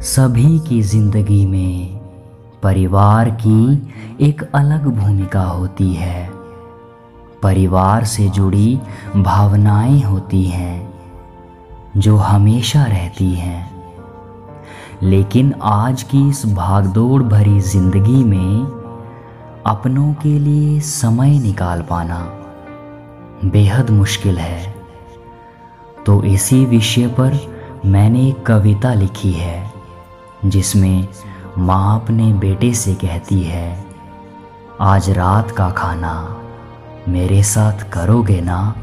सभी की ज़िंदगी में परिवार की एक अलग भूमिका होती है। परिवार से जुड़ी भावनाएँ होती हैं, जो हमेशा रहती हैं। लेकिन आज की इस भागदौड़ भरी ज़िंदगी में अपनों के लिए समय निकाल पाना बेहद मुश्किल है। तो इसी विषय पर मैंने एक कविता लिखी है। जिसमें माँ अपने बेटे से कहती है, आज रात का खाना मेरे साथ करोगे ना?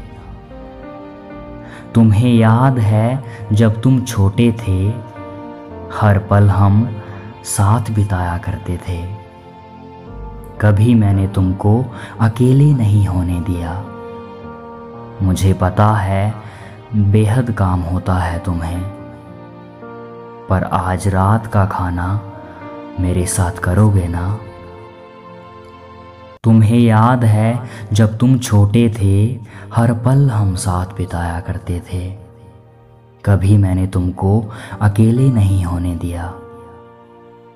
तुम्हें याद है जब तुम छोटे थे, हर पल हम साथ बिताया करते थे। कभी मैंने तुमको अकेले नहीं होने दिया। मुझे पता है बेहद काम होता है तुम्हें। पर आज रात का खाना मेरे साथ करोगे ना? तुम्हें याद है, जब तुम छोटे थे, हर पल हम साथ बिताया करते थे। कभी मैंने तुमको अकेले नहीं होने दिया।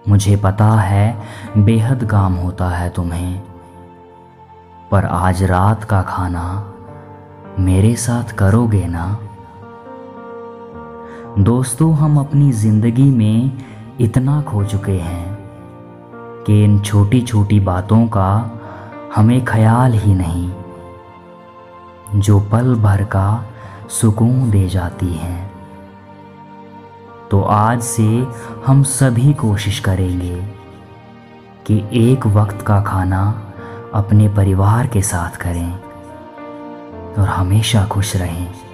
मुझे पता है, बेहद काम होता है तुम्हें। पर आज रात का खाना मेरे साथ करोगे ना? दोस्तों, हम अपनी ज़िंदगी में इतना खो चुके हैं कि इन छोटी छोटी बातों का हमें ख्याल ही नहीं, जो पल भर का सुकून दे जाती हैं। तो आज से हम सभी कोशिश करेंगे कि एक वक्त का खाना अपने परिवार के साथ करें और हमेशा खुश रहें।